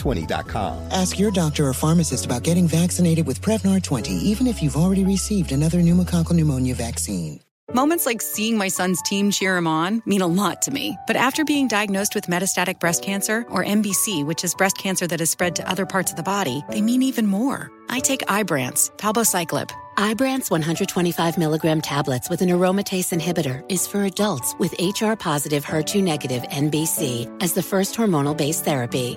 Prevnar20.com. Ask your doctor or pharmacist about getting vaccinated with Prevnar 20, even if you've already received another pneumococcal pneumonia vaccine. Moments like seeing my son's team cheer him on mean a lot to me. But after being diagnosed with metastatic breast cancer, or MBC, which is breast cancer that has spread to other parts of the body, they mean even more. I take Ibrance, palbociclib. Ibrance 125 milligram tablets with an aromatase inhibitor is for adults with HR positive HER2 negative MBC as the first hormonal based therapy.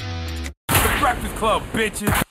Breakfast Club, bitches.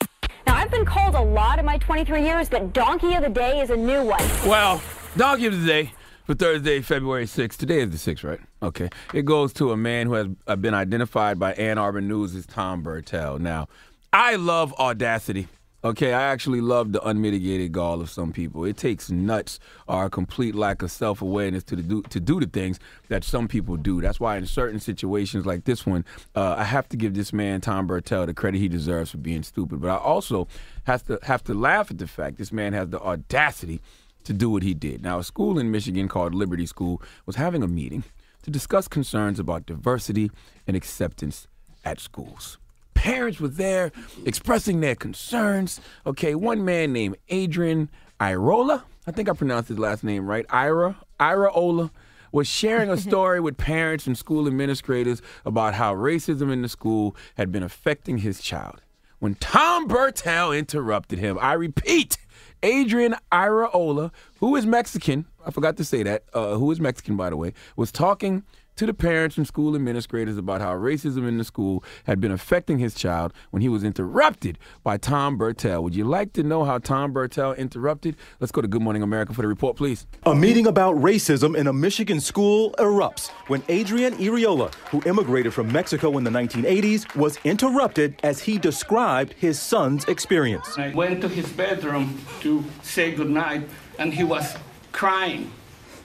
Now, I've been called a lot in my 23 years, but Donkey of the Day is a new one. Well, Donkey of the Day for Thursday, February 6th. Today is the 6th, right? Okay. It goes to a man who has uh, been identified by Ann Arbor News as Tom Burtell. Now, I love audacity. Okay, I actually love the unmitigated gall of some people. It takes nuts or a complete lack of self awareness to do to do the things that some people do. That's why in certain situations like this one, uh, I have to give this man Tom Burtell the credit he deserves for being stupid. But I also have to have to laugh at the fact this man has the audacity to do what he did. Now, a school in Michigan called Liberty School was having a meeting to discuss concerns about diversity and acceptance at schools parents were there expressing their concerns. Okay, one man named Adrian Irola, I think I pronounced his last name right, Ira, Ira Ola, was sharing a story with parents and school administrators about how racism in the school had been affecting his child. When Tom Burtell interrupted him, I repeat, Adrian Iraola, who is Mexican, I forgot to say that, uh, who is Mexican, by the way, was talking to the parents and school administrators about how racism in the school had been affecting his child when he was interrupted by Tom Burtell. Would you like to know how Tom Burtell interrupted? Let's go to Good Morning America for the report, please. A meeting about racism in a Michigan school erupts when Adrian Iraola, who immigrated from Mexico in the 1980s, was interrupted as he described his son's experience. I went to his bedroom to say goodnight, and he was crying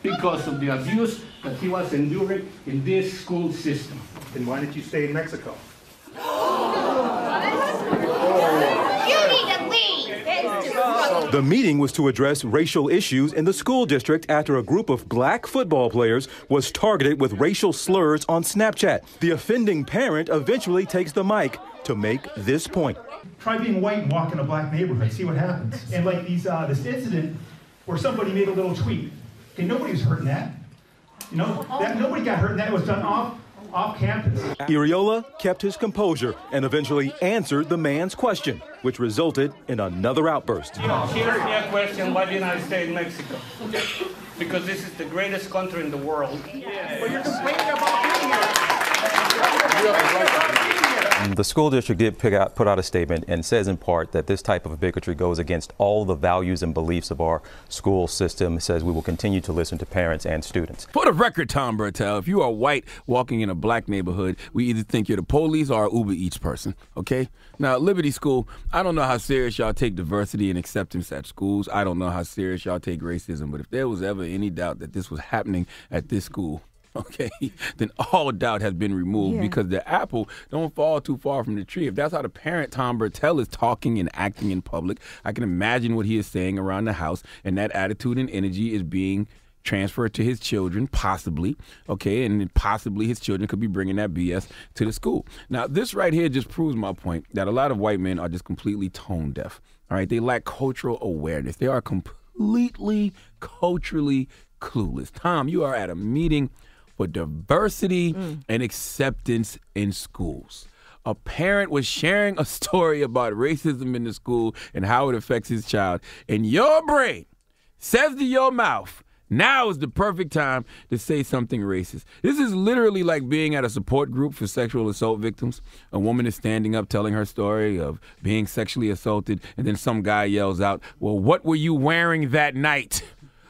because of the abuse that he was enduring in this school system. Then why did you stay in Mexico? You need to leave. The meeting was to address racial issues in the school district after a group of black football players was targeted with racial slurs on Snapchat. The offending parent eventually takes the mic to make this point. Try being white and walk in a black neighborhood, see what happens. And like these, uh, this incident where somebody made a little tweet. Okay, nobody was hurt in that. You know, that, nobody got hurt in that. It was done off, off campus. Iraola kept his composure and eventually answered the man's question, which resulted in another outburst. You know, she asked me a question, why didn't I stay in Mexico? Because this is the greatest country in the world. But you're complaining about being here. The school district did out, put out a statement and says in part that this type of bigotry goes against all the values and beliefs of our school system. It says we will continue to listen to parents and students. For the record, Tom Burtell, if you are white walking in a black neighborhood, we either think you're the police or Uber Eats person, okay? Now, Liberty School, I don't know how serious y'all take diversity and acceptance at schools. I don't know how serious y'all take racism, but if there was ever any doubt that this was happening at this school, okay, then all doubt has been removed Yeah. because the apple don't fall too far from the tree. If that's how the parent Tom Burtell is talking and acting in public, I can imagine what he is saying around the house, and that attitude and energy is being transferred to his children, possibly, okay, and possibly his children could be bringing that BS to the school. Now, this right here just proves my point that a lot of white men are just completely tone deaf. All right, they lack cultural awareness. They are completely culturally clueless. Tom, you are at a meeting for diversity mm. and acceptance in schools. A parent was sharing a story about racism in the school and how it affects his child, and your brain says to your mouth, now is the perfect time to say something racist. This is literally like being at a support group for sexual assault victims. A woman is standing up telling her story of being sexually assaulted, and then some guy yells out, Well, what were you wearing that night?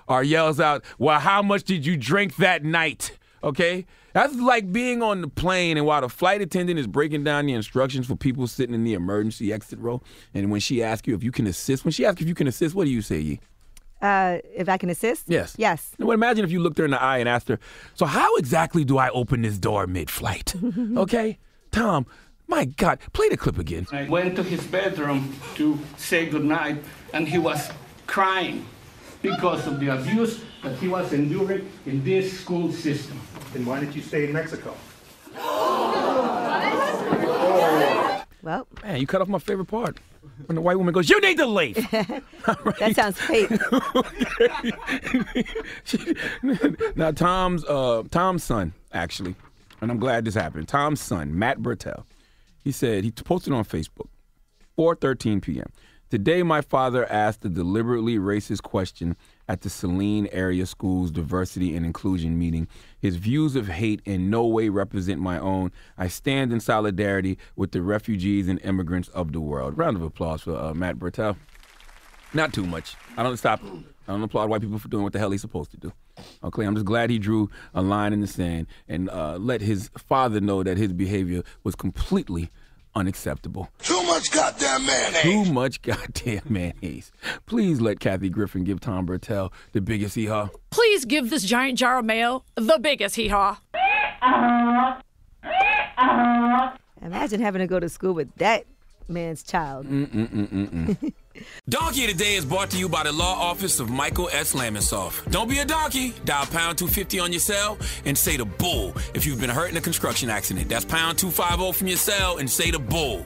Or yells out, Well, how much did you drink that night? Okay? That's like being on the plane and while the flight attendant is breaking down the instructions for people sitting in the emergency exit row, and when she asks you if you can assist, when she asks if you can assist, what do you say, Yee? Uh, if I can assist? Yes. Yes. Now, imagine if you looked her in the eye and asked her, So, how exactly do I open this door mid flight? okay? Tom, my God, play the clip again. I went to his bedroom to say goodnight, and he was crying because of the abuse that he was enduring in this school system. Then why did you stay in Mexico? Well, Man, you cut off my favorite part. When the white woman goes, You need to leave. that sounds fake. now Tom's uh, Tom's son actually, and I'm glad this happened. Tom's son, Matt Burtell, he said he posted on Facebook, 4:13 p.m. Today, my father asked a deliberately racist question at the Saline Area Schools Diversity and Inclusion meeting. His views of hate in no way represent my own. I stand in solidarity with the refugees and immigrants of the world. Round of applause for uh, Matt Burtell. Not too much. I don't stop. I don't applaud white people for doing what the hell he's supposed to do. Okay, I'm just glad he drew a line in the sand and uh, let his father know that his behavior was completely unacceptable. Too much goddamn mayonnaise. Too much goddamn mayonnaise. Please let Kathy Griffin give Tom Burtell the biggest hee haw. Please give this giant jar of mayo the biggest hee haw. Imagine having to go to school with that man's child. Mm-mm-mm-mm-mm. Donkey Today is brought to you by the law office of Michael S. Lamonsoff. Don't be a donkey. Dial pound 250 on your cell and say the bull if you've been hurt in a construction accident. That's pound 250 from your cell and say the bull.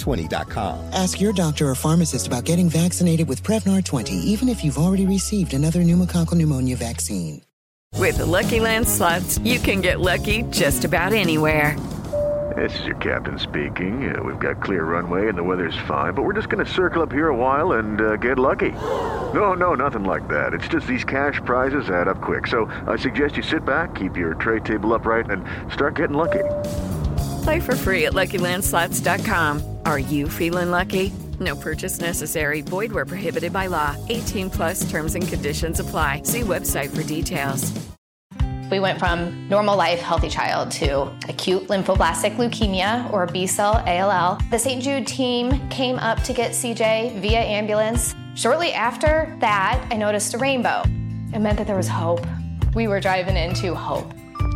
Prevnar20.com. Ask your doctor or pharmacist about getting vaccinated with Prevnar 20, even if you've already received another pneumococcal pneumonia vaccine. With the Lucky Land slots, you can get lucky just about anywhere. This is your captain speaking. Uh, we've got clear runway and the weather's fine, but we're just going to circle up here a while and uh, get lucky. No, no, nothing like that. It's just these cash prizes add up quick. So I suggest you sit back, keep your tray table upright, and start getting lucky. Play for free at LuckyLandSlots.com. Are you feeling lucky? No purchase necessary. Void where prohibited by law. 18 plus terms and conditions apply. See website for details. We went from normal life, healthy child to acute lymphoblastic leukemia or B cell ALL. The St. Jude team came up to get CJ via ambulance. Shortly after that, I noticed a rainbow. It meant that there was hope. We were driving into hope.